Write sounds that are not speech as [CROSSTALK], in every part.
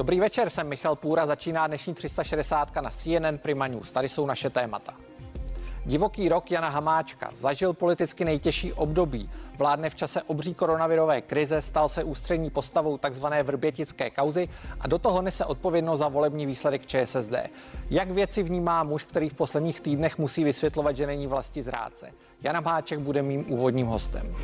Dobrý večer, jsem Michal Půra, začíná dnešní 360 na CNN Prima News. Tady jsou naše témata. Divoký rok Jana Hamáčka zažil politicky nejtěžší období. Vládne v čase obří koronavirové krize, stal se ústřední postavou tzv. vrbětické kauzy a do toho nese odpovědnost za volební výsledek ČSSD. Jak věci vnímá muž, který v posledních týdnech musí vysvětlovat, že není vlasti zrádce? Jan Hamáček bude mým úvodním hostem.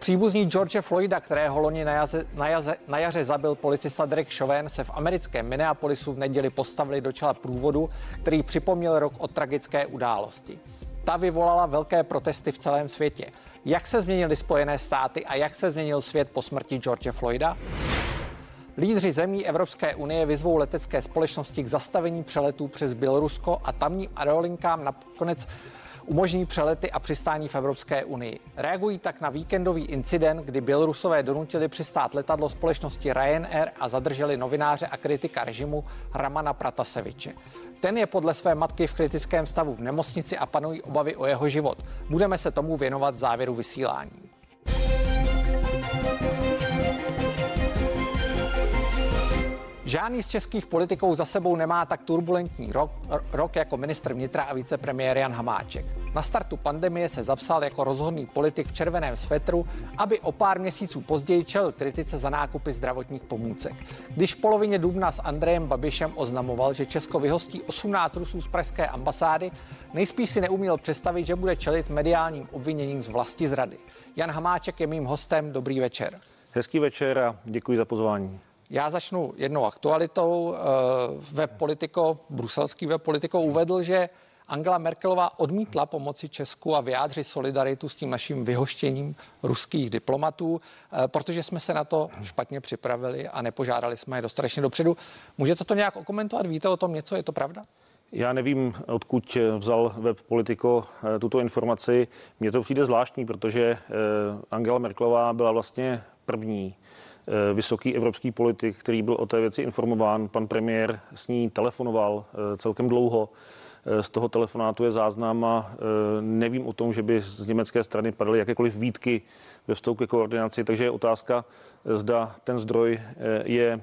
Příbuzní George Floyda, kterého loni na, jaze, na, jaze, na jaře zabil policista Derek Chauvin, se v americkém Minneapolisu v neděli postavili do čela průvodu, který připomněl rok od tragické události. Ta vyvolala velké protesty v celém světě. Jak se změnily Spojené státy a jak se změnil svět po smrti George Floyda? Lídři zemí Evropské unie vyzvou letecké společnosti k zastavení přeletů přes Bělorusko a tamním aerolinkám nakonec umožní přelety a přistání v Evropské unii. Reagují tak na víkendový incident, kdy Bělorusové donutili přistát letadlo společnosti Ryanair a zadrželi novináře a kritika režimu Ramana Prataseviče. Ten je podle své matky v kritickém stavu v nemocnici a panují obavy o jeho život. Budeme se tomu věnovat v závěru vysílání. Žádný z českých politiků za sebou nemá tak turbulentní rok, rok jako ministr vnitra a vicepremiér Jan Hamáček. Na startu pandemie se zapsal jako rozhodný politik v červeném svetru, aby o pár měsíců později čel kritice za nákupy zdravotních pomůcek. Když v polovině dubna s Andrejem Babišem oznamoval, že Česko vyhostí 18 Rusů z pražské ambasády, nejspíš si neuměl představit, že bude čelit mediálním obviněním z vlasti zrady. Jan Hamáček je mým hostem. Dobrý večer. Hezký večer a děkuji za pozvání. Já začnu jednou aktualitou. Eh, web Politico, bruselský web Politico uvedl, že Angela Merkelová odmítla pomoci Česku a vyjádřit solidaritu s tím naším vyhoštěním ruských diplomatů, eh, protože jsme se na to špatně připravili a nepožádali jsme je dostatečně dopředu. Můžete to nějak okomentovat? Víte o tom něco? Je to pravda? Já nevím, odkud vzal web Politico eh, tuto informaci. Mně to přijde zvláštní, protože Angela Merkelová byla vlastně první vysoký evropský politik, který byl o té věci informován. Pan premiér s ní telefonoval eh, celkem dlouho. Eh, z toho telefonátu je záznam a nevím o tom, že by z německé strany padaly jakékoliv výtky ve vztahu ke koordinaci, takže je otázka, zda ten zdroj je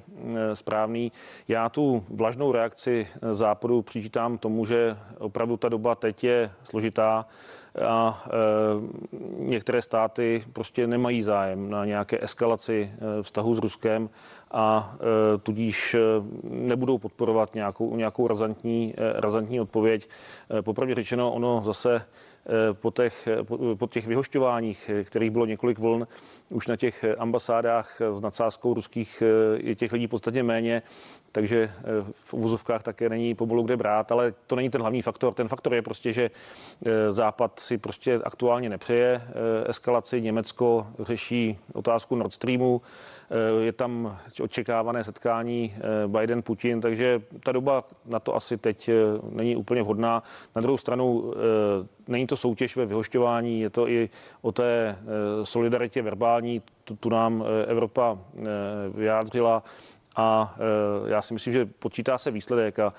správný. Já tu vlažnou reakci západu přičítám tomu, že opravdu ta doba teď je složitá a e, některé státy prostě nemají zájem na nějaké eskalaci e, vztahu s Ruskem a e, tudíž nebudou podporovat nějakou, nějakou razantní, razantní odpověď. Popravdě řečeno, ono zase Eh, po těch, po těch vyhošťováních, eh, kterých bylo několik vln, už na těch ambasádách s nadsázkou ruských eh, je těch lidí podstatně méně, takže v uvozovkách také není pomalu kde brát, ale to není ten hlavní faktor. Ten faktor je prostě, že Západ si prostě aktuálně nepřeje eskalaci. Německo řeší otázku Nord Streamu, je tam očekávané setkání Biden-Putin, takže ta doba na to asi teď není úplně vhodná. Na druhou stranu není to soutěž ve vyhošťování, je to i o té eh, solidaritě verbální, tu, tu nám eh, Evropa eh, vyjádřila a já si myslím, že počítá se výsledek a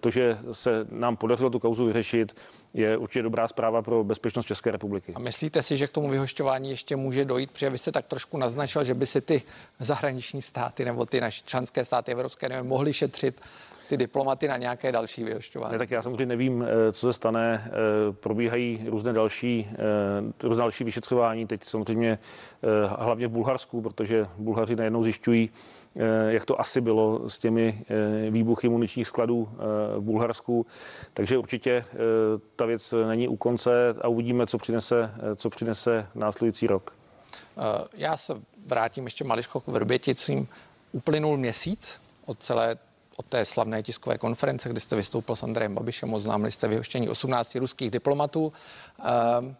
to, že se nám podařilo tu kauzu vyřešit, je určitě dobrá zpráva pro bezpečnost České republiky. A myslíte si, že k tomu vyhošťování ještě může dojít, protože vy jste tak trošku naznačil, že by si ty zahraniční státy nebo ty naše členské státy Evropské unie mohly šetřit ty diplomaty na nějaké další vyhošťování? Ne, tak já samozřejmě nevím, eh, co se stane. Eh, probíhají různé další, eh, různé další vyšetřování. Teď samozřejmě hlavně v Bulharsku, protože Bulhaři najednou zjišťují, jak to asi bylo s těmi výbuchy muničních skladů v Bulharsku. Takže určitě ta věc není u konce a uvidíme, co přinese, co přinese následující rok. Já se vrátím ještě maličko k Vrběticím. Uplynul měsíc od celé od té slavné tiskové konference, kdy jste vystoupil s Andrejem Babišem, oznámili jste vyhoštění 18 ruských diplomatů. Ehm,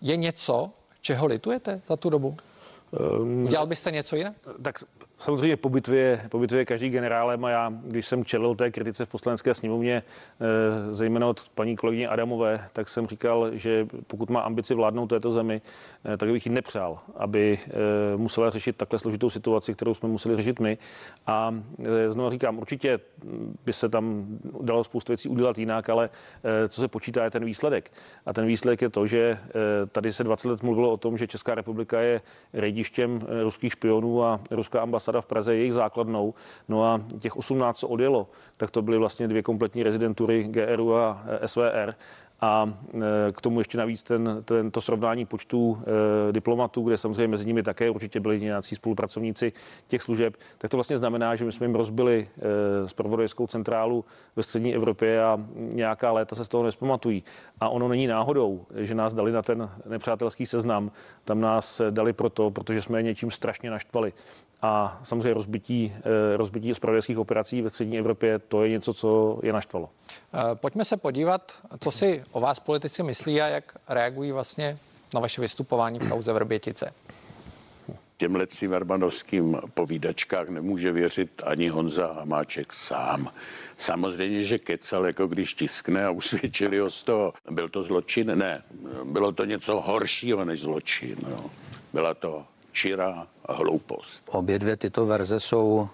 je něco, čeho litujete za tu dobu? Um, Dělal byste něco jinak? Tak Samozřejmě po bitvě, po bitvě každý generálem a já, když jsem čelil té kritice v poslanecké sněmovně, eh, zejména od paní kolegyně Adamové, tak jsem říkal, že pokud má ambici vládnout této zemi, eh, tak bych ji nepřál, aby eh, musela řešit takhle složitou situaci, kterou jsme museli řešit my. A znovu říkám, určitě by se tam dalo spoustu věcí udělat jinak, ale co se počítá, je ten výsledek. A ten výsledek je to, že tady se 20 let mluvilo o tom, že Česká republika je rejdištěm ruských špionů a ruská ambasáda ambasáda v Praze je jejich základnou. No a těch 18, co odjelo, tak to byly vlastně dvě kompletní rezidentury GRU a SVR a e, k tomu ještě navíc ten, ten, to srovnání počtu e, diplomatů, kde samozřejmě mezi nimi také určitě byli nějací spolupracovníci těch služeb, tak to vlastně znamená, že my jsme jim rozbili e, spravodajskou centrálu ve střední Evropě a nějaká léta se z toho nespamatují. A ono není náhodou, že nás dali na ten nepřátelský seznam. Tam nás dali proto, protože jsme něčím strašně naštvali. A samozřejmě rozbití, eh, rozbití spravodajských operací ve střední Evropě, to je něco, co je naštvalo. Pojďme se podívat, co si o vás politici myslí a jak reagují vlastně na vaše vystupování v kauze Vrbětice. Těmhle cimarmanovským povídačkách nemůže věřit ani Honza Hamáček sám. Samozřejmě, že kecal, jako když tiskne a usvědčili ho z toho. Byl to zločin? Ne. Bylo to něco horšího než zločin. No. Byla to čirá hloupost. Obě dvě tyto verze jsou,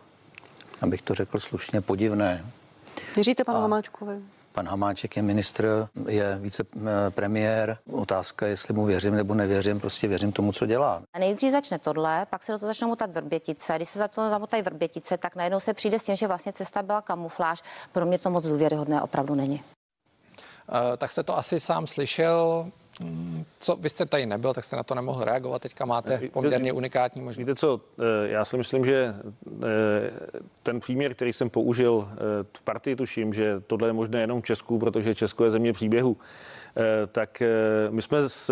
abych to řekl slušně, podivné. Věříte panu Hamáčkovi? Pan Hamáček je ministr, je vicepremiér. Otázka je, jestli mu věřím nebo nevěřím, prostě věřím tomu, co dělá. A nejdřív začne tohle, pak se do toho začnou motat vrbětice. Když se za to zamotají vrbětice, tak najednou se přijde s tím, že vlastně cesta byla kamufláž. Pro mě to moc důvěryhodné opravdu není. Uh, tak jste to asi sám slyšel. Mm, co, vy jste tady nebyl, tak jste na to nemohl reagovat. Teďka máte poměrně unikátní možnost. Víte co, eh, já si myslím, že eh, ten příměr, který jsem použil eh, v partii, tuším, že tohle je možné jenom v Česku, protože Česko je země příběhu. Eh, tak eh, my jsme z,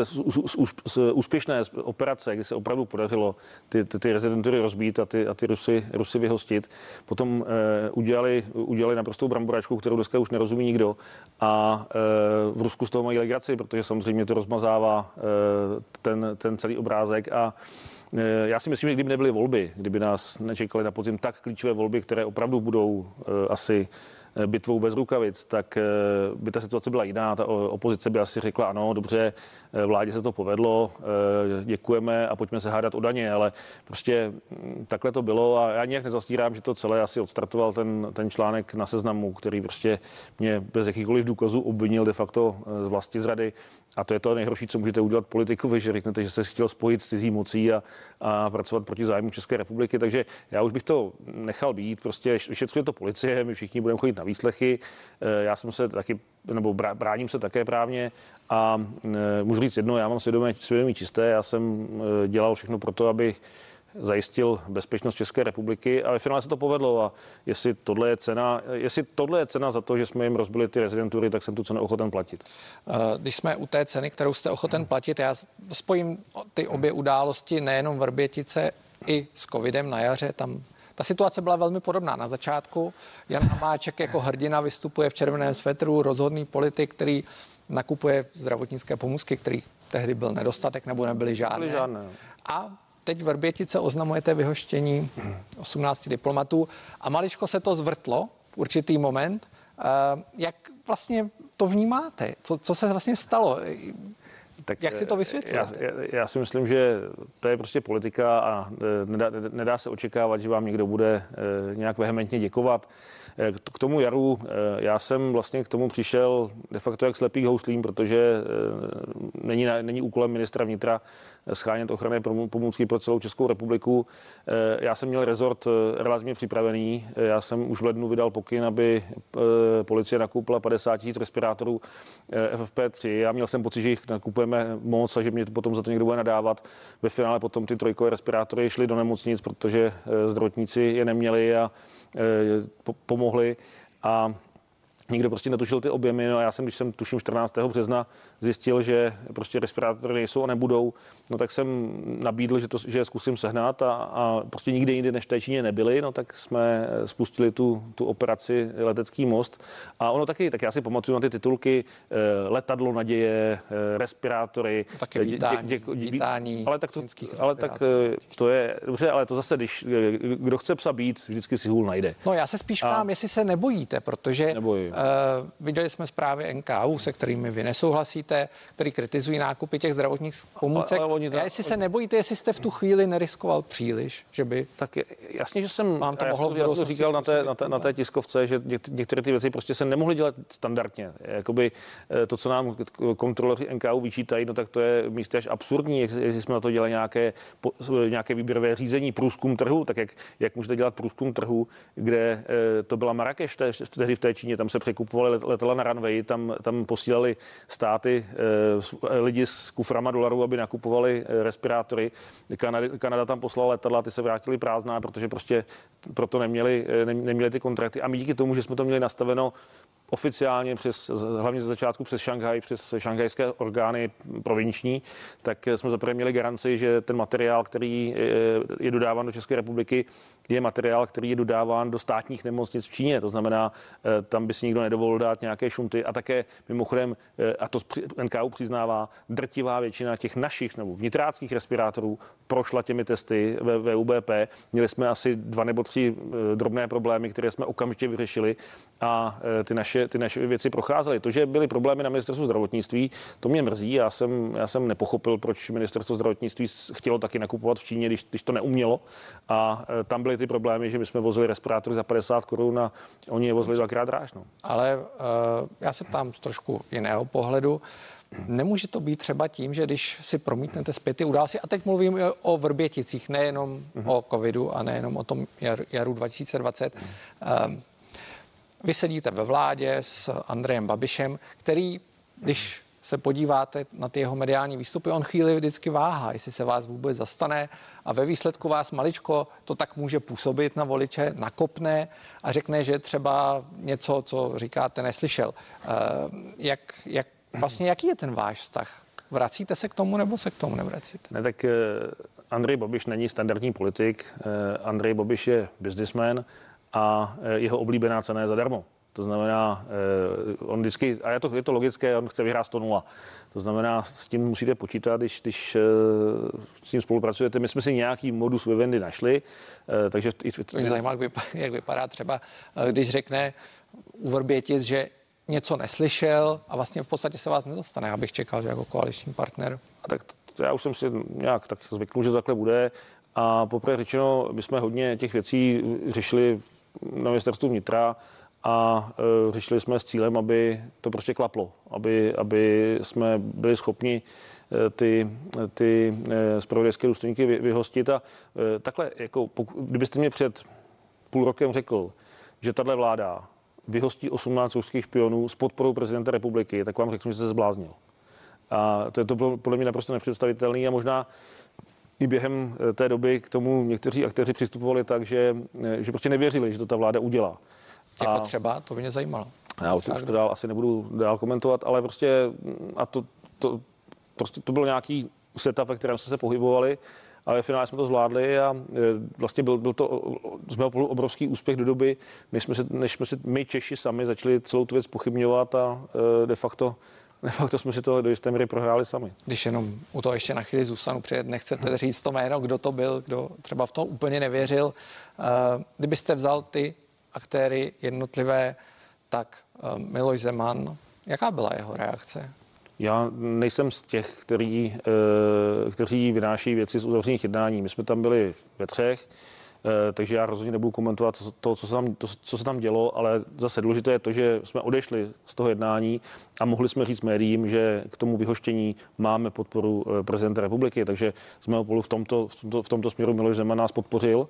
z, úspěšné operace, kdy se opravdu podařilo ty, ty, ty rezidentury rozbít a ty, a ty Rusy, Rusy vyhostit, potom eh, udělali, udělali naprostou bramboračku, kterou dneska už nerozumí nikdo a v Rusku z toho mají legraci, protože samozřejmě to rozmazává ten, ten celý obrázek a já si myslím, že kdyby nebyly volby, kdyby nás nečekaly na podzim tak klíčové volby, které opravdu budou asi bitvou bez rukavic, tak eh, by ta situace byla jiná. Ta opozice by asi řekla, ano, dobře, eh, vládě se to povedlo, děkujeme a pojďme se hádat o daně, ale prostě hm, takhle to bylo a já nějak nezastírám, že to celé asi odstartoval ten, ten článek na seznamu, který prostě mě bez jakýchkoliv důkazů obvinil de facto z vlasti zrady a to je to nejhorší, co můžete udělat politiku, že řeknete, že se chtěl spojit s cizí mocí a, a pracovat proti zájmu České republiky. Takže já už bych to nechal být. Prostě vyšetřuje to policie, my všichni budeme chodit na výslechy. Eh, já jsem se taky, nebo bráním se také právně a eh, můžu říct jedno, já mám svědomí, svědomí čisté, já jsem eh, dělal všechno pro to, aby zajistil bezpečnost České republiky a ve finále se to povedlo a jestli tohle je cena, jestli tohle je cena za to, že jsme jim rozbili ty rezidentury, tak jsem tu cenu ochoten platit. Eh, když jsme u té ceny, kterou jste ochoten platit, já spojím ty obě události, nejenom Vrbětice, i s covidem na jaře, tam ta situace byla velmi podobná. Na začátku Jan Hamáček jako hrdina vystupuje v červeném svetru, rozhodný politik, který nakupuje zdravotnické pomůcky, který tehdy byl nedostatek nebo nebyly žádné. Nebyly žádné. A teď v Vrbětice oznamujete vyhoštění 18 diplomatů a maličko se to zvrtlo v určitý moment. Eh, jak vlastně to vnímáte? Co, co se vlastně stalo? Tak Jak si to vysvětlíte? Já, já si myslím, že to je prostě politika a eh, nedá, nedá se očekávat, že vám někdo bude eh, nějak vehementně děkovat. Eh, k tomu jaru, eh, já jsem vlastně k tomu přišel de facto jak slepý houslím, protože eh, není, není úkolem ministra vnitra schánět ochranné pomůcky pro celou Českou republiku. Já jsem měl rezort relativně připravený. Já jsem už v lednu vydal pokyn, aby policie nakoupila 50 tisíc respirátorů FFP3. Já měl jsem pocit, že jich nakupujeme moc a že mě potom za to někdo bude nadávat. Ve finále potom ty trojkové respirátory šly do nemocnic, protože zdravotníci je neměli a pomohli a nikdo prostě netušil ty objemy. No a já jsem, když jsem tuším 14. března zjistil, že prostě respirátory nejsou a nebudou, no tak jsem nabídl, že, to, že je zkusím sehnat a, a prostě nikde jinde než v té Číně nebyli, no tak jsme spustili tu, tu operaci Letecký most a ono taky, tak já si pamatuju na ty titulky eh, letadlo naděje, eh, respirátory. No, taky vítání, dě, dě, vítání ale tak to, ale tak eh, to je, dobře, ale to zase, když kdo chce psa být, vždycky si hůl najde. No já se spíš ptám, jestli se nebojíte, protože Nebojím. Uh, viděli jsme zprávy NKU, se kterými vy nesouhlasíte, který kritizují nákupy těch zdravotních pomůcek. Ale, ale oni, Já jestli se nebojíte, jestli jste v tu chvíli neriskoval příliš, že by... Tak jasně, že jsem vám to mohlo já, jsem říkal na té, na, té, na té tiskovce, že některé ty věci prostě se nemohly dělat standardně. Jakoby eh, to, co nám kontroloři NKU vyčítají, no tak to je místě až absurdní, jestli jsme na to dělali nějaké, nějaké výběrové řízení, průzkum trhu, tak jak, jak můžete dělat průzkum trhu, kde eh, to byla Marrakeš, tehdy v té Číně, tam se překupovali letela na runway, tam, tam posílali státy eh, lidi s kuframa dolarů, aby nakupovali respirátory. Kanada, Kanada tam poslala letadla, ty se vrátili prázdná, protože prostě proto neměli, neměli ty kontrakty. A my díky tomu, že jsme to měli nastaveno oficiálně přes, hlavně ze začátku přes Šanghaj, přes šanghajské orgány provinční, tak jsme zaprvé měli garanci, že ten materiál, který je dodáván do České republiky, je materiál, který je dodáván do státních nemocnic v Číně. To znamená, eh, tam by si nikdo nedovolil dát nějaké šunty. A také mimochodem, eh, a to NKU přiznává, drtivá většina těch našich nebo vnitráckých respirátorů prošla těmi testy ve VUBP. Měli jsme asi dva nebo tři eh, drobné problémy, které jsme okamžitě vyřešili a ty naše, ty naše věci procházely. To, že byly problémy na ministerstvu zdravotnictví, to mě mrzí. Já jsem, já jsem nepochopil, proč ministerstvo zdravotnictví chtělo taky nakupovat v Číně, když, když to neumělo. A tam byly ty problémy, že my jsme vozili respirátory za 50 korun a oni je vozili dvakrát dráž. No. Ale uh, já se ptám z trošku jiného pohledu. Nemůže to být třeba tím, že když si promítnete zpět ty události, a teď mluvím o Vrběticích, nejenom uh-huh. o covidu a nejenom o tom jar, jaru 2020, uh-huh. um, vy sedíte ve vládě s Andrejem Babišem, který, když se podíváte na ty jeho mediální výstupy, on chvíli vždycky váhá, jestli se vás vůbec zastane a ve výsledku vás maličko to tak může působit na voliče, nakopne a řekne, že třeba něco, co říkáte, neslyšel. Eh, jak, jak, vlastně jaký je ten váš vztah? Vracíte se k tomu nebo se k tomu nevracíte? Ne, tak eh, Andrej Babiš není standardní politik. Eh, Andrej Babiš je businessman a jeho oblíbená cena je zadarmo. To znamená, eh, on vždycky, a je to, je to logické, on chce vyhrát 100 To znamená, s tím musíte počítat, když, když eh, s tím spolupracujete. My jsme si nějaký modus vivendi našli, takže... Mě zajímá, jak vypadá třeba, když řekne u Vrbětic, že něco neslyšel a vlastně v podstatě se vás nezastane. Já bych čekal, že jako koaliční partner. A tak to já už jsem si nějak tak zvyknul, že to takhle bude. A poprvé řečeno, my jsme hodně těch věcí řešili na ministerstvu vnitra a e, řešili jsme s cílem, aby to prostě klaplo, aby, aby jsme byli schopni e, ty, ty e, spravodajské důstojníky vy, vyhostit a e, takhle, jako pokud, kdybyste mě před půl rokem řekl, že tahle vláda vyhostí 18 ruských špionů s podporou prezidenta republiky, tak vám řeknu, že se zbláznil. A to, to bylo podle mě naprosto nepředstavitelné a možná i během e, té doby k tomu někteří aktéři přistupovali tak, že, e, že prostě nevěřili, že to ta vláda udělá. Jako a třeba, to by mě zajímalo. Já už, už to dál asi nebudu dál komentovat, ale prostě a to, to, prostě to byl nějaký setup, ve kterém jsme se pohybovali, ale ve finále jsme to zvládli a e, vlastně byl, byl to z mého pohledu obrovský úspěch do doby, než jsme, se, než jsme si my Češi sami začali celou tu věc pochybňovat a de facto de facto jsme si to do jisté míry prohráli sami. Když jenom u toho ještě na chvíli zůstanu, přijet, nechcete říct to jméno, kdo to byl, kdo třeba v to úplně nevěřil. E, kdybyste vzal ty aktéry jednotlivé, tak eh, Miloš Zeman, jaká byla jeho reakce? Já nejsem z těch, který, eh, kteří vynáší věci z uzavřených jednání. My jsme tam byli ve třech, eh, takže já rozhodně nebudu komentovat to, co se, tam, to, co se tam dělo, ale zase důležité je to, že jsme odešli z toho jednání a mohli jsme říct médiím, že k tomu vyhoštění máme podporu prezidenta republiky, takže z mého pohledu v tomto, v tomto, v tomto směru Miloš Zeman nás podpořil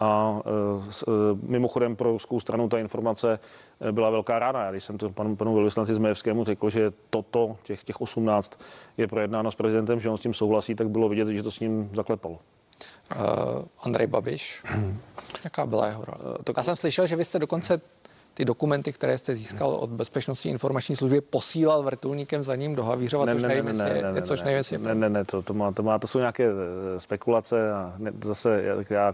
a e, e, mimochodem pro ruskou stranu ta informace byla velká rána. Já když jsem to panu, panu velvyslanci Zmejevskému řekl, že toto, těch, těch 18 je projednáno s prezidentem, že on s tím souhlasí, tak bylo vidět, že to s ním zaklepalo. Uh, Andrej Babiš, [CLEARS THROAT] jaká byla jeho role? Uh, Já jsem slyšel, že vy jste dokonce ty dokumenty, které jste získal od Bezpečnostní informační služby, posílal vrtulníkem za ním do Havířova, což nevím, ne, ne, ne, což nevím, jestli ne, ne, ne, to, to, má, to, má, to jsou nějaké eh, spekulace a ne, zase já, já...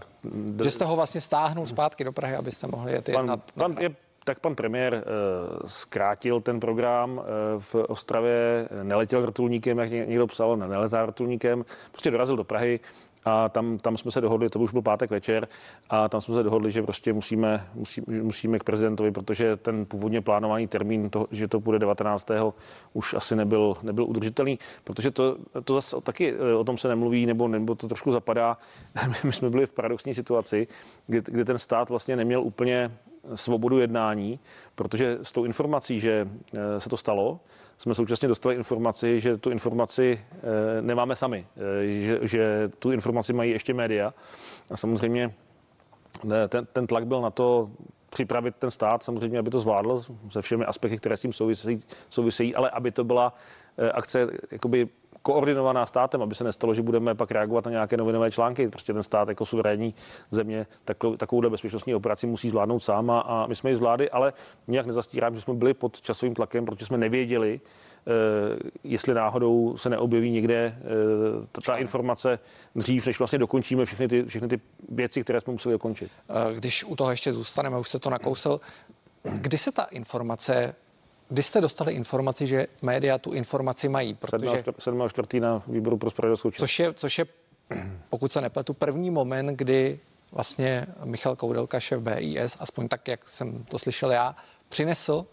Že jste ho vlastně stáhnul zpátky do Prahy, abyste mohli jet pan, na, pan, je, tak pan premiér uh, zkrátil ten program uh, v Ostravě, neletěl vrtulníkem, jak někdo psal, neletá vrtulníkem, prostě dorazil do Prahy a tam, tam jsme se dohodli, to už byl pátek večer, a tam jsme se dohodli, že prostě musíme, musí, musíme k prezidentovi, protože ten původně plánovaný termín, to, že to bude 19. už asi nebyl, nebyl udržitelný, protože to, to zase taky eh, o tom se nemluví, nebo, nebo to trošku zapadá. [LAUGHS] My jsme byli v paradoxní situaci, kdy, kdy ten stát vlastně neměl úplně svobodu jednání, protože s tou informací, že eh, se to stalo, jsme současně dostali informaci, že tu informaci eh, nemáme sami, eh, že, že tu informaci mají ještě média. A samozřejmě ten, ten tlak byl na to připravit ten stát, samozřejmě, aby to zvládl se všemi aspekty, které s tím souvisejí, souvisejí ale aby to byla akce jakoby koordinovaná státem, aby se nestalo, že budeme pak reagovat na nějaké novinové články. Prostě ten stát jako suverénní země takovou, takovouhle bezpečnostní operaci musí zvládnout sám a, my jsme ji zvládli, ale nějak nezastírám, že jsme byli pod časovým tlakem, protože jsme nevěděli, Uh, jestli náhodou se neobjeví někde uh, ta, ta informace dřív, než vlastně dokončíme všechny ty, všechny ty věci, které jsme museli dokončit. Když u toho ještě zůstaneme, už se to nakousl, kdy se ta informace Kdy jste dostali informaci, že média tu informaci mají? Protože... 7. čtvrtý na výboru pro spravedlivou což je, což je, pokud se nepletu, první moment, kdy vlastně Michal Koudelka, šéf BIS, aspoň tak, jak jsem to slyšel já, přinesl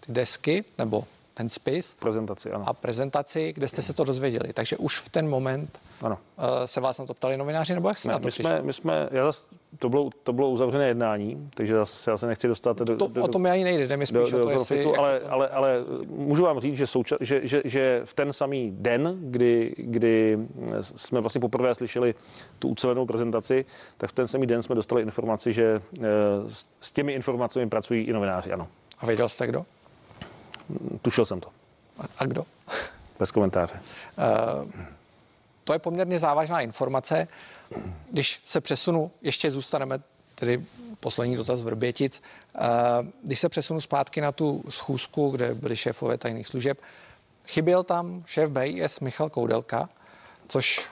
ty desky nebo ten spis. Prezentaci, ano. A prezentaci, kde jste se to dozvěděli. Takže už v ten moment ano. Uh, se vás na to ptali novináři, nebo jak se ne, na to my jsme, my jsme, já zas, to, bylo, to bylo uzavřené jednání, takže zase já se nechci dostat do, to, do, o tom já ji nejde, jde mi spíš do, o to, jestli, ale, to... ale, ale můžu vám říct, že, souča, že, že, že v ten samý den, kdy, kdy jsme vlastně poprvé slyšeli tu ucelenou prezentaci, tak v ten samý den jsme dostali informaci, že eh, s, s těmi informacemi pracují i novináři, ano. A věděl jste kdo? Tušil jsem to. A kdo? Bez komentáře. Uh, to je poměrně závažná informace. Když se přesunu, ještě zůstaneme tedy poslední dotaz z Vrbětic. Uh, když se přesunu zpátky na tu schůzku, kde byli šéfové tajných služeb, chyběl tam šéf BIS Michal Koudelka, což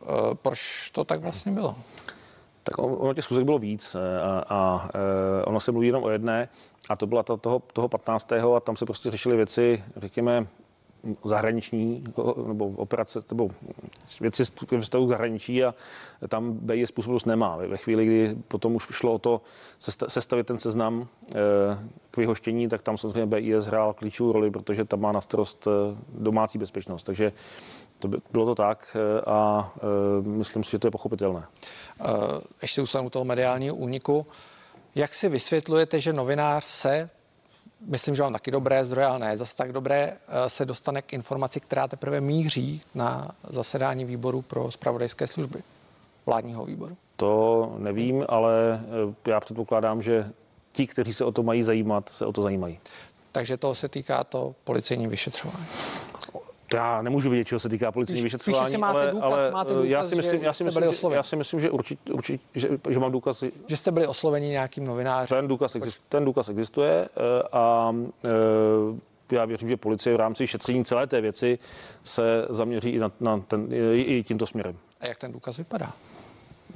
uh, proč to tak vlastně bylo? Tak ono těch schůzek bylo víc a, a ono se mluví jenom o jedné a to byla ta, toho, toho 15. a tam se prostě řešily věci, řekněme, zahraniční nebo operace nebo věci ve vztahu zahraničí a tam BIS způsobilost nemá. Ve chvíli, kdy potom už šlo o to sestavit ten seznam eh, k vyhoštění, tak tam samozřejmě BIS hrál klíčovou roli, protože tam má na starost eh, domácí bezpečnost. Takže to by, bylo to tak eh, a myslím si, že to je pochopitelné. Ještě zůstanu toho mediálního úniku. Jak si vysvětlujete, že novinář se, myslím, že mám taky dobré zdroje, ale ne zase tak dobré, eh, se dostane k informaci, která teprve míří na zasedání výboru pro spravodajské služby, vládního výboru? To nevím, ale eh, já předpokládám, že ti, kteří se o to mají zajímat, se o to zajímají. Takže to se týká to policejní vyšetřování já nemůžu vědět, čeho se týká policijní vyšetřování, máte ale, důkaz, ale máte důkaz, já si myslím, že já si myslím, že, já si myslím, že určitě, určit, že, že mám důkaz. Že jste byli osloveni nějakým novinářem. Ten důkaz, existuje, ten důkaz existuje eh, a eh, já věřím, že policie v rámci šetření celé té věci se zaměří i, na, na ten, i tímto směrem. A jak ten důkaz vypadá?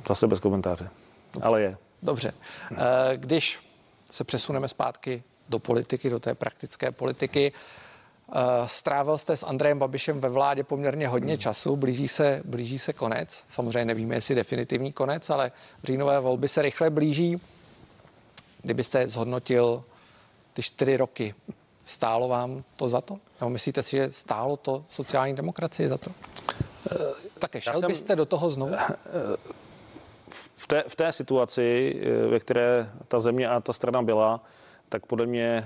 Zase bez komentáře, Dobře. ale je. Dobře. Eh, když se přesuneme zpátky do politiky, do té praktické politiky, strávil jste s Andrejem Babišem ve vládě poměrně hodně hmm. času, blíží se, blíží se konec. Samozřejmě nevíme, jestli definitivní konec, ale říjnové volby se rychle blíží. Kdybyste zhodnotil ty čtyři roky, stálo vám to za to? Nebo myslíte si, že stálo to sociální demokracii za to? Uh, Také šel jsem, byste do toho znovu? Uh, v té, v té situaci, ve které ta země a ta strana byla, tak podle mě e,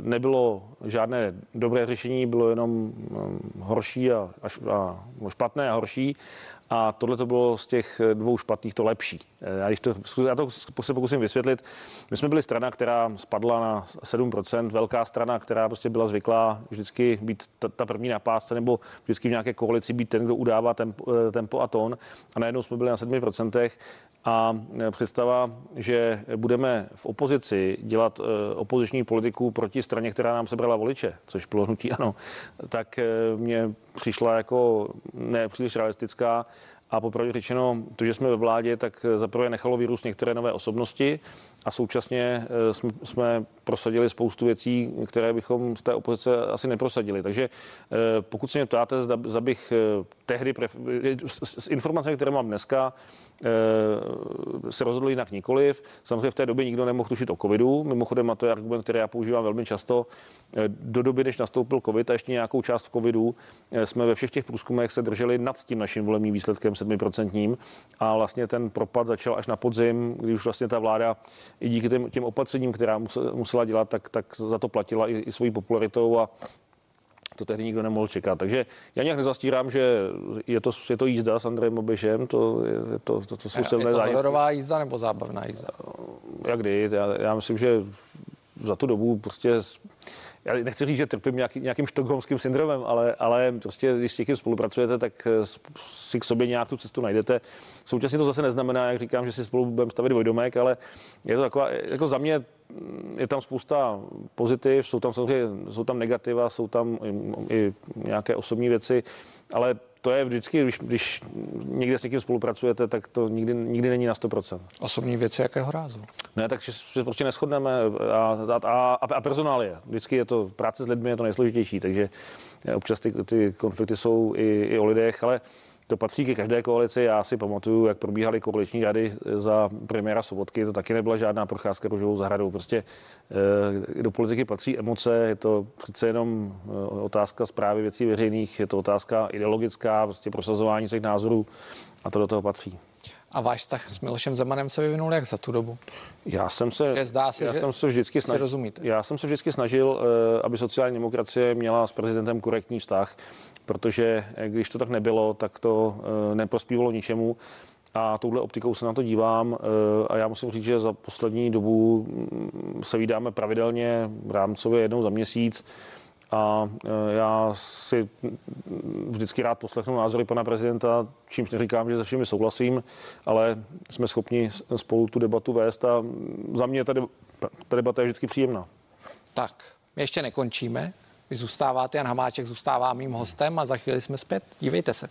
nebylo žádné dobré řešení, bylo jenom mm, horší a, a, a špatné a horší. A tohle to bylo z těch dvou špatných to lepší. Já, když to, já to se pokusím vysvětlit. My jsme byli strana, která spadla na 7%, velká strana, která prostě byla zvyklá vždycky být ta, ta první na pásce nebo vždycky v nějaké koalici být ten, kdo udává tempo, e, tempo a tón. A najednou jsme byli na 7% a e, představa, že budeme v opozici dělat opoziční politiku proti straně, která nám sebrala voliče, což bylo hnutí ano, tak mě přišla jako nepříliš realistická A popravdě řečeno, to, že jsme ve vládě, tak zaprvé nechalo vyrůst některé nové osobnosti a současně eh, jsme, prosadili spoustu věcí, které bychom z té opozice asi neprosadili. Takže eh, pokud se mě ptáte, zda, bych eh, tehdy, s, s informacemi, které mám dneska, se rozhodl jinak nikoliv. Samozřejmě v té době nikdo nemohl tušit o covidu. Mimochodem, a to je argument, který já používám velmi často. Do doby, než nastoupil covid a ještě nějakou část covidu, jsme ve všech těch průzkumech se drželi nad tím naším volebním výsledkem 7% a vlastně ten propad začal až na podzim, když už vlastně ta vláda i díky těm, těm opatřením, která musela dělat, tak, tak za to platila i, i svojí popularitou a to tehdy nikdo nemohl čekat. Takže já nějak nezastírám, že je to, je to jízda s Andrejem Obišem, to, je to, to, to jsou silné zájemky. Je to jízda nebo zábavná jízda? Jak kdy? Já, já myslím, že za tu dobu prostě já nechci říct, že trpím nějaký, nějakým štokholmským syndromem, ale, ale prostě, když s někým spolupracujete, tak eh, si k sobě nějak tu cestu najdete. Současně to zase neznamená, jak říkám, že si spolu budeme stavit dvojdomek, ale je to taková, jako za mě mm, je tam spousta pozitiv, jsou tam samozřejmě, jsou tam negativa, jsou tam i, i nějaké osobní věci, ale to je vždycky, když, když někde s někým spolupracujete, tak to nikdy, nikdy není na 100%. Osobní věci jakého rázu? Ne, takže se prostě neschodneme a, a, a, a personál je. Vždycky je to, práce s lidmi je to nejsložitější, takže občas ty, ty konflikty jsou i, i o lidech, ale to patří ke každé koalici. Já si pamatuju, jak probíhaly koaliční rady za premiéra Sobotky. To taky nebyla žádná procházka růžovou zahradou. Prostě eh, do politiky patří emoce. Je to přece jenom eh, otázka zprávy věcí veřejných, je to otázka ideologická, prostě prosazování těch názorů a to do toho patří. A váš vztah s Milošem Zemanem se vyvinul jak za tu dobu? Já jsem se, že zdá se, já že jsem se vždycky snažil, rozumíte. Já jsem se vždycky snažil, eh, aby sociální demokracie měla s prezidentem korektní vztah protože eh, když to tak nebylo, tak to eh, neprospívalo ničemu. A touhle optikou se na to dívám a já musím říct, že za poslední dobu mm, se vydáme pravidelně rámcově jednou za měsíc a já si vždycky rád poslechnu názory pana prezidenta, čímž neříkám, že se všemi souhlasím, ale jsme schopni spolu tu debatu vést a za mě ta, ta debata je vždycky příjemná. Tak, my ještě nekončíme. Vy zůstáváte, Jan Hamáček zůstává mým hostem a za chvíli jsme zpět. Dívejte se.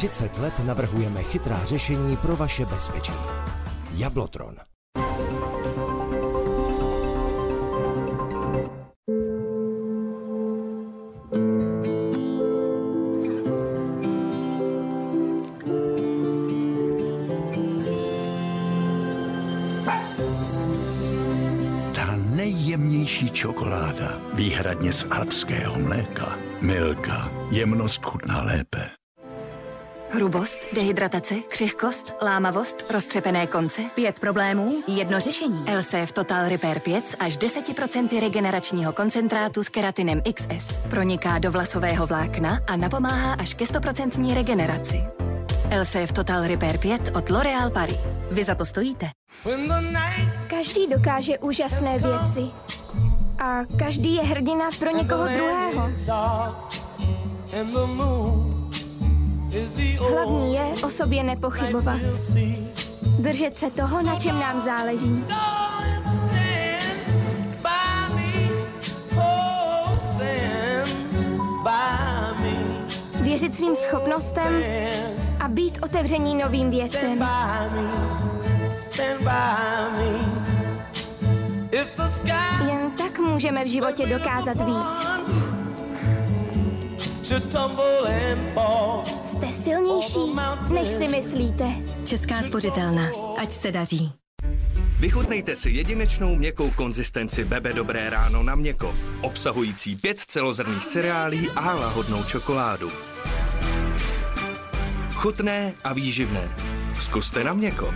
Třicet let navrhujeme chytrá řešení pro vaše bezpečí. Jablotron. čokoláda, výhradně z alpského mléka. Milka, jemnost chutná lépe. Hrubost, dehydratace, křehkost, lámavost, roztřepené konce. Pět problémů, jedno řešení. LCF Total Repair 5 až 10% regeneračního koncentrátu s keratinem XS. Proniká do vlasového vlákna a napomáhá až ke 100% regeneraci. LCF Total Repair 5 od L'Oréal Paris. Vy za to stojíte. Každý dokáže úžasné věci a každý je hrdina pro někoho druhého. Hlavní je o sobě nepochybovat. Držet se toho, na čem nám záleží. Věřit svým schopnostem a být otevření novým věcem. Jen tak můžeme v životě dokázat víc. Jste silnější, než si myslíte. Česká spořitelna. Ať se daří. Vychutnejte si jedinečnou měkkou konzistenci Bebe Dobré ráno na měko, obsahující pět celozrných cereálí a lahodnou čokoládu. Chutné a výživné. Zkuste na měko.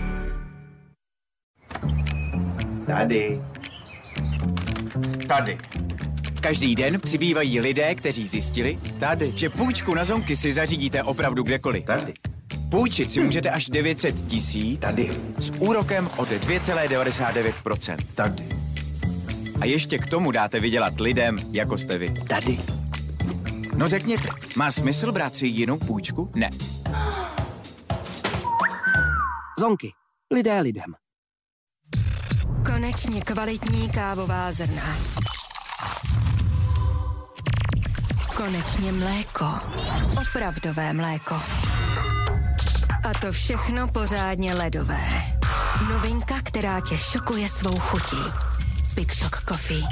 Tady. Tady. Každý den přibývají lidé, kteří zjistili, tady, že půjčku na zonky si zařídíte opravdu kdekoliv. Tady. Půjčit si můžete až 900 tisíc. Tady. S úrokem od 2,99%. Tady. A ještě k tomu dáte vydělat lidem, jako jste vy. Tady. No řekněte, má smysl brát si jinou půjčku? Ne. Zonky. Lidé lidem. Konečně kvalitní kávová zrna. Konečně mléko. Opravdové mléko. A to všechno pořádně ledové. Novinka, která tě šokuje svou chutí. Big Shock Coffee.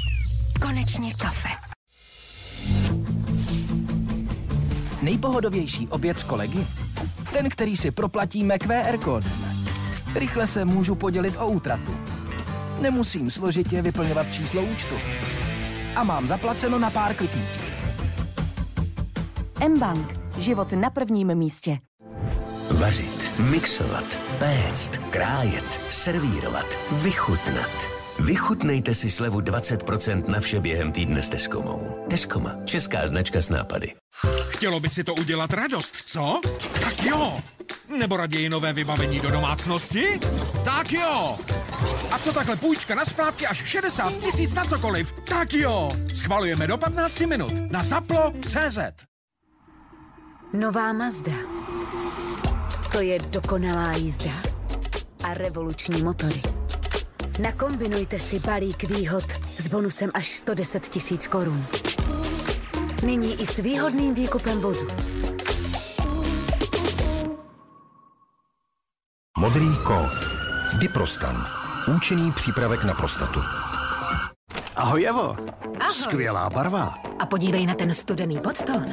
Konečně kafe. Nejpohodovější oběd s kolegy? Ten, který si proplatíme QR kódem. Rychle se můžu podělit o útratu. Nemusím složitě vyplňovat číslo účtu. A mám zaplaceno na pár kliknutí. M-Bank. Život na prvním místě. Vařit, mixovat, péct, krájet, servírovat, vychutnat. Vychutnejte si slevu 20% na vše během týdne s Teskomou. Teskoma, česká značka s nápady. Chtělo by si to udělat radost, co? Tak jo! Nebo raději nové vybavení do domácnosti? Tak jo! A co takhle půjčka na splátky až 60 tisíc na cokoliv? Tak jo! Schvalujeme do 15 minut na zaplo.cz Nová Mazda. To je dokonalá jízda a revoluční motory. Nakombinujte si balík výhod s bonusem až 110 tisíc korun. Nyní i s výhodným výkupem vozu. Modrý kód. Diprostan. Účinný přípravek na prostatu. Ahoj, Evo. Ahoj. Skvělá barva. A podívej na ten studený podtón.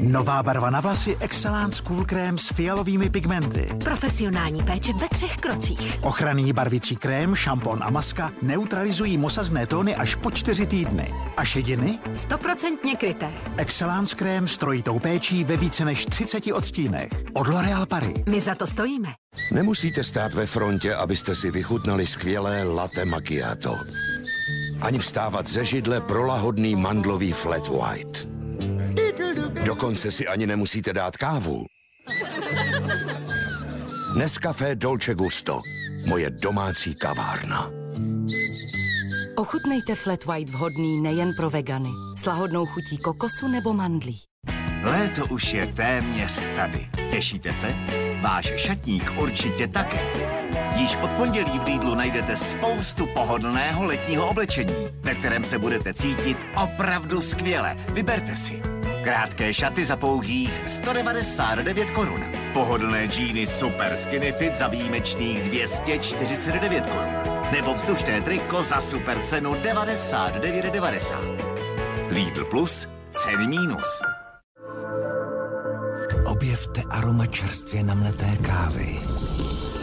Nová barva na vlasy Excellence Cool Krém s fialovými pigmenty. Profesionální péče ve třech krocích. Ochranný barvicí krém, šampon a maska neutralizují mosazné tóny až po čtyři týdny. A šediny? Stoprocentně kryté. Excellence krém s trojitou péčí ve více než 30 odstínech. Od L'Oréal Paris. My za to stojíme. Nemusíte stát ve frontě, abyste si vychutnali skvělé latte macchiato. Ani vstávat ze židle pro lahodný mandlový flat white. Dokonce si ani nemusíte dát kávu. Nescafé Dolce Gusto. Moje domácí kavárna. Ochutnejte flat white vhodný nejen pro vegany. S lahodnou chutí kokosu nebo mandlí. Léto už je téměř tady. Těšíte se? Váš šatník určitě také. Již od pondělí v Lidlu najdete spoustu pohodlného letního oblečení, ve kterém se budete cítit opravdu skvěle. Vyberte si. Krátké šaty za pouhých 199 korun. Pohodlné džíny Super Skinny Fit za výjimečných 249 korun. Nebo vzdušné triko za super cenu 99,90. Lidl Plus, ceny mínus. Objevte aroma čerstvě namleté kávy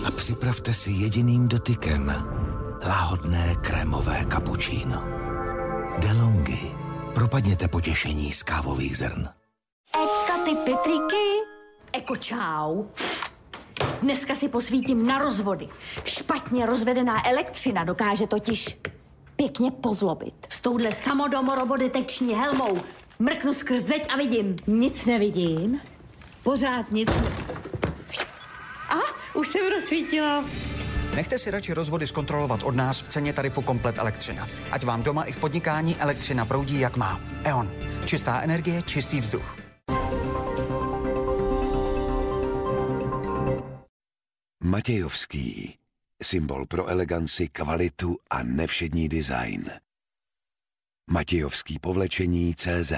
a připravte si jediným dotykem láhodné krémové kapučíno. DeLonghi. Propadněte potěšení z kávových zrn. Eka ty Petriky. Eko čau. Dneska si posvítím na rozvody. Špatně rozvedená elektřina dokáže totiž pěkně pozlobit. S touhle samodomorobodetekční helmou mrknu skrz zeď a vidím. Nic nevidím. Pořád nic. A už jsem rozsvítila. Nechte si radši rozvody zkontrolovat od nás v ceně tarifu Komplet Elektřina. Ať vám doma i v podnikání elektřina proudí jak má. E.ON. Čistá energie, čistý vzduch. Matějovský. Symbol pro eleganci, kvalitu a nevšední design. Matějovský povlečení CZ.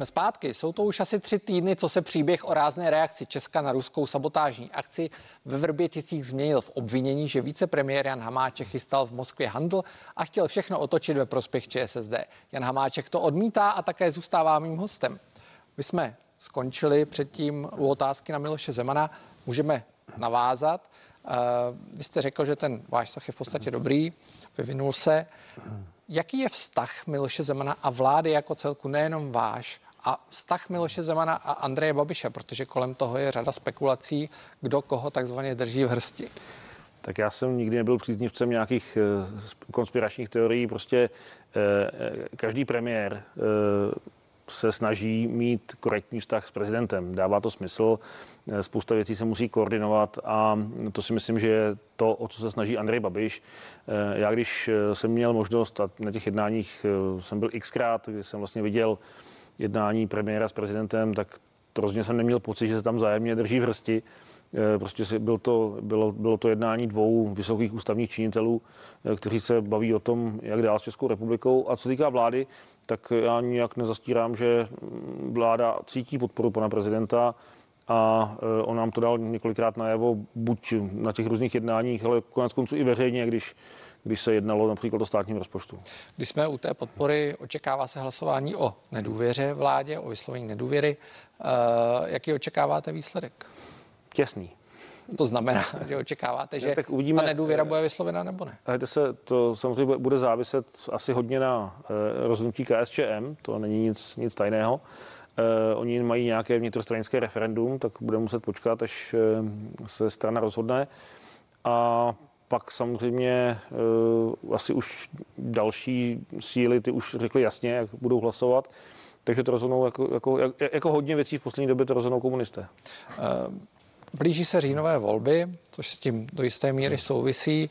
Jsme zpátky. Jsou to už asi tři týdny, co se příběh o rázné reakci Česka na ruskou sabotážní akci ve Vrběticích změnil v obvinění, že vicepremiér Jan Hamáček chystal v Moskvě handl a chtěl všechno otočit ve prospěch ČSSD. Jan Hamáček to odmítá a také zůstává mým hostem. My jsme skončili předtím u otázky na Miloše Zemana. Můžeme navázat. Uh, vy jste řekl, že ten váš vztah je v podstatě dobrý, vyvinul se. Jaký je vztah Miloše Zemana a vlády jako celku, nejenom váš, a vztah Miloše Zemana a Andreje Babiše, protože kolem toho je řada spekulací, kdo koho takzvaně drží v hrsti. Tak já jsem nikdy nebyl příznivcem nějakých eh, konspiračních teorií. Prostě eh, každý premiér eh, se snaží mít korektní vztah s prezidentem. Dává to smysl, spousta věcí se musí koordinovat a to si myslím, že je to, o co se snaží Andrej Babiš. Já když jsem měl možnost, a na těch jednáních jsem byl xkrát, kdy jsem vlastně viděl jednání premiéra s prezidentem, tak to rozhodně jsem neměl pocit, že se tam zájemně drží v hrsti. Eh, prostě byl to, bylo, bylo to jednání dvou vysokých ústavních činitelů, eh, kteří se baví o tom, jak dál s Českou republikou. A co týká vlády, tak já nijak nezastírám, že vláda cítí podporu pana prezidenta a eh, on nám to dal několikrát najevo, buď na těch různých jednáních, ale konec konců i veřejně, když když se jednalo například o státním rozpočtu. Když jsme u té podpory, očekává se hlasování o nedůvěře vládě, o vyslovení nedůvěry. Jaký očekáváte výsledek? těsný. To znamená, [LAUGHS] že očekáváte, že tak uvidíme, ta nedůvěra bude vyslovena nebo ne? Hejte se, to samozřejmě bude záviset asi hodně na uh, rozhodnutí KSČM, to není nic, nic tajného. Uh, oni mají nějaké vnitrostranické referendum, tak bude muset počkat, až se strana rozhodne. A pak samozřejmě uh, asi už další síly, ty už řekly jasně, jak budou hlasovat. Takže to rozhodnou jako, jako, jako hodně věcí v poslední době to rozhodnou komunisté. Uh, Blíží se říjnové volby, což s tím do jisté míry souvisí.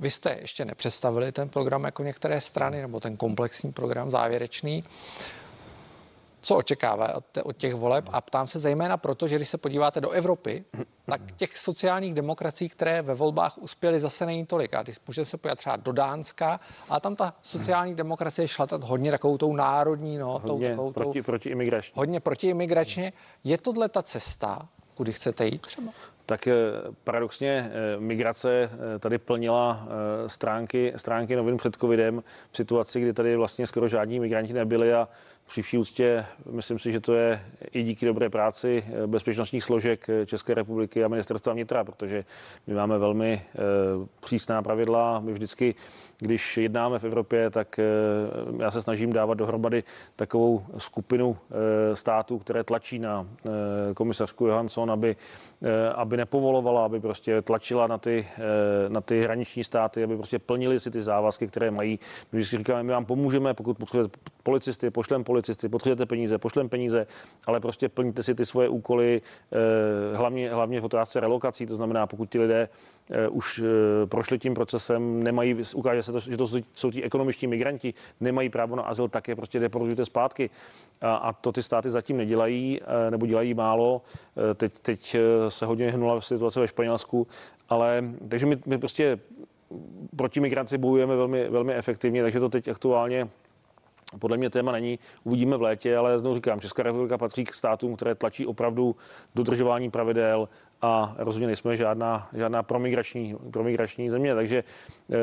Vy jste ještě nepředstavili ten program jako některé strany, nebo ten komplexní program závěrečný. Co očekává od těch voleb? A ptám se zejména proto, že když se podíváte do Evropy, tak těch sociálních demokracií, které ve volbách uspěly, zase není tolik. A když můžete se podívat třeba do Dánska, a tam ta sociální demokracie šla tak hodně takovou tou národní, no, hodně tou, takovou, proti, proti imigrační. Hodně imigračně. Je tohle ta cesta, kudy chcete jít třeba? Tak eh, paradoxně eh, migrace eh, tady plnila stránky, stránky novin před covidem v situaci, kdy tady vlastně skoro žádní migranti nebyli a při vší úctě myslím si, že to je i díky dobré práci bezpečnostních složek České republiky a ministerstva vnitra, protože my máme velmi přísná pravidla. My vždycky, když jednáme v Evropě, tak já se snažím dávat dohromady takovou skupinu států, které tlačí na komisařku Johansson, aby, aby nepovolovala, aby prostě tlačila na ty, eh, na ty hraniční státy, aby prostě plnili si ty závazky, které mají. My si říkáme, my vám pomůžeme, pokud potřebujete policisty, pošlem policisty, potřebujete peníze, pošlem peníze, ale prostě plníte si ty svoje úkoly, eh, hlavně, hlavně v otázce relokací, to znamená, pokud ti lidé eh, už prošli tím procesem, nemají, ukáže se to, že to jsou ti ekonomičtí migranti, nemají právo na azyl, tak je prostě deportujte zpátky. A, a to ty státy zatím nedělají, nebo dělají málo. Teď, teď se hodně hnula situace ve Španělsku, ale takže my, my prostě proti migraci bojujeme velmi, velmi efektivně, takže to teď aktuálně podle mě téma není, uvidíme v létě, ale znovu říkám, Česká republika patří k státům, které tlačí opravdu dodržování pravidel a rozhodně nejsme žádná, žádná promigrační, promigrační země, takže, eh,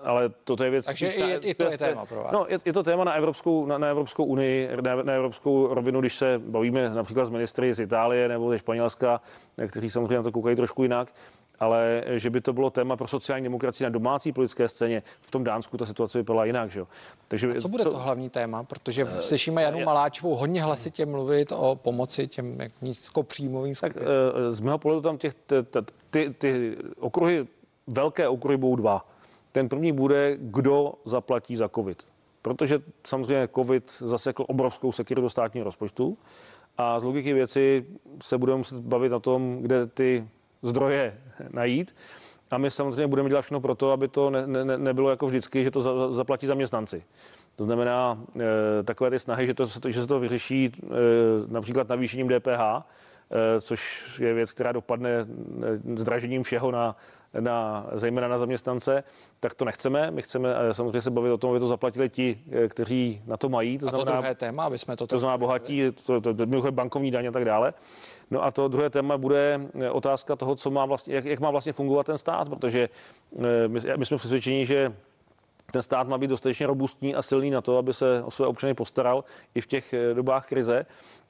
ale toto je věc... Takže i, i to je téma pro vás. No, je, je to téma na Evropskou, na, na Evropskou unii, na, na Evropskou rovinu, když se bavíme například s ministry z Itálie nebo ze Španělska, kteří samozřejmě na to koukají trošku jinak, ale že by to bylo téma pro sociální demokracii na domácí politické scéně, v tom Dánsku ta situace vypadala jinak. Že? Takže, A co bude co... to hlavní téma? Protože uh, slyšíme Janu Maláčovou hodně hlasitě mluvit o pomoci těm nízkopříjmovým Tak uh, z mého pohledu tam těch, ty, ty, ty okruhy, velké okruhy budou dva. Ten první bude, kdo zaplatí za COVID. Protože samozřejmě COVID zasekl obrovskou sekiru do státního rozpočtu a z logiky věci se budeme muset bavit o tom, kde ty zdroje najít. A my samozřejmě budeme dělat všechno pro to, aby to ne, ne, nebylo jako vždycky, že to za, zaplatí zaměstnanci. To znamená e, takové ty snahy, že, to, že se to vyřeší e, například navýšením DPH, e, což je věc, která dopadne zdražením všeho na, na, zejména na zaměstnance, tak to nechceme. My chceme e, samozřejmě se bavit o tom, aby to zaplatili ti, e, kteří na to mají. To, a to znamená, druhé téma, aby jsme to... To znamená bohatí, to, to, to, to bankovní daň a tak dále. No a to druhé téma bude eh, otázka toho, co má vlastně, jak, jak má vlastně fungovat ten stát, protože eh, my, my jsme přesvědčeni, že ten stát má být dostatečně robustní a silný na to, aby se o své občany postaral i v těch eh, dobách krize.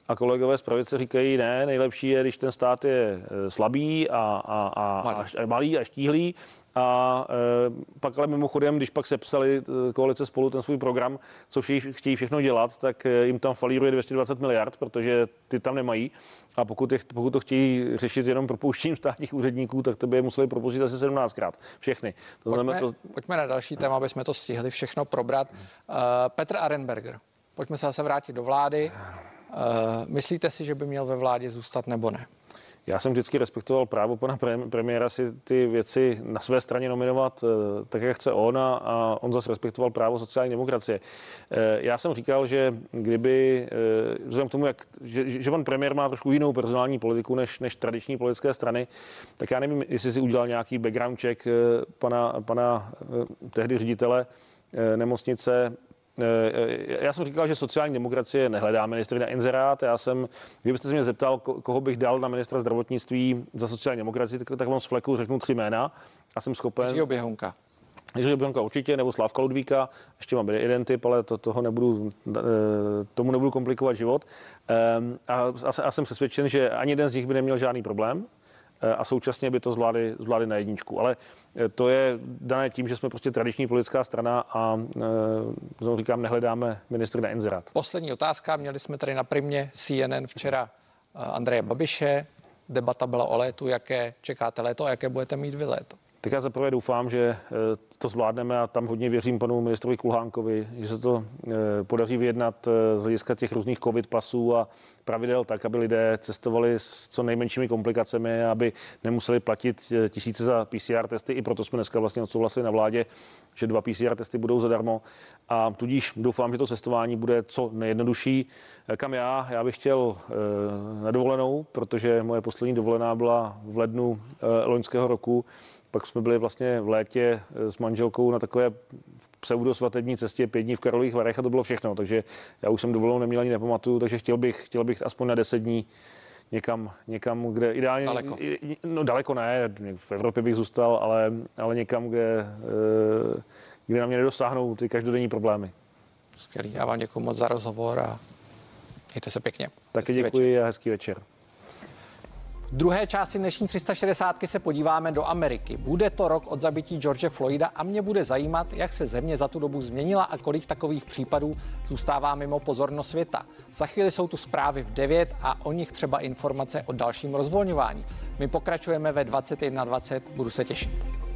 A kolegové z pravice říkají, ne, nejlepší je, když ten stát je slabý a, a, a, a malý a štíhlý a e, pak ale mimochodem, když pak sepsali e, koalice spolu ten svůj program, co všichni chtějí všechno dělat, tak jim tam falíruje 220 miliard, protože ty tam nemají. A pokud, je, pokud to chtějí řešit jenom propouštěním státních úředníků, tak to by je museli propustit asi 17krát. Všechny. To pojďme, znamená, to... pojďme na další téma, aby jsme to stihli všechno probrat. Uh, Petr Arenberger pojďme se zase vrátit do vlády. Uh, myslíte si, že by měl ve vládě zůstat nebo ne? Já jsem vždycky respektoval právo pana premiéra si ty věci na své straně nominovat eh, tak, jak chce on a, a on zase respektoval právo sociální demokracie. Eh, já jsem říkal, že kdyby, eh, vzhledem k tomu, jak, že, že pan premiér má trošku jinou personální politiku než, než tradiční politické strany, tak já nevím, jestli si udělal nějaký background check pana, pana tehdy ředitele nemocnice Eh, eh, já jsem říkal, že sociální demokracie nehledá ministry na inzerát. Já jsem, kdybyste se mě zeptal, koho bych dal na ministra zdravotnictví za sociální demokracii, tak, tak vám z fleku řeknu tři jména a jsem schopen. Jiřího Běhonka. Jiřího Běhonka určitě, nebo Slávka Ludvíka, ještě mám jeden typ, ale to, toho nebudu, eh, tomu nebudu komplikovat život. Ehm, a, a, a jsem přesvědčen, že ani jeden z nich by neměl žádný problém. Eh, a současně by to zvládli, zvládli na jedničku. Ale eh, to je dané tím, že jsme prostě tradiční politická strana a eh, znovu říkám, nehledáme ministry na inzerát. Poslední otázka. Měli jsme tady na primě CNN včera Andreje Babiše. Debata byla o létu. Jaké čekáte léto a jaké budete mít vy léto? Tak já zaprvé doufám, že to zvládneme a tam hodně věřím panu ministrovi Kulhánkovi, že se to podaří vyjednat z hlediska těch různých covid pasů a pravidel tak, aby lidé cestovali s co nejmenšími komplikacemi, aby nemuseli platit eh, tisíce za PCR testy. I proto jsme dneska vlastně odsouhlasili na vládě, že dva PCR testy budou zadarmo. A tudíž doufám, že to cestování bude co nejjednodušší. Eh, kam já? Já bych chtěl eh, na dovolenou, protože moje poslední dovolená byla v lednu loňského roku. Pak jsme byli vlastně v létě s manželkou na takové pseudosvatební cestě pět dní v Karlových Varech a to bylo všechno. Takže já už jsem dovolenou neměl ani nepamatuju, takže chtěl bych, chtěl bych aspoň na deset dní někam, někam, kde ideálně... Daleko. No daleko ne, v Evropě bych zůstal, ale, ale někam, kde, eh, kde na mě nedosáhnou ty každodenní problémy. Skvělý, já vám děkuji moc za rozhovor a mějte se pěkně. Taky děkuji večer. a hezký večer. V druhé části dnešní 360 se podíváme do Ameriky. Bude to rok od zabití George Floyda a mě bude zajímat, jak se země za tu dobu změnila a kolik takových případů zůstává mimo pozornost světa. Za chvíli jsou tu zprávy v 9 a o nich třeba informace o dalším rozvolňování. My pokračujeme ve 21.20, budu se těšit.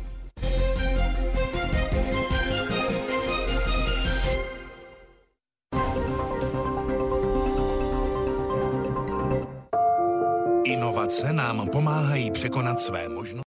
Inovace nám pomáhají překonat své možnosti.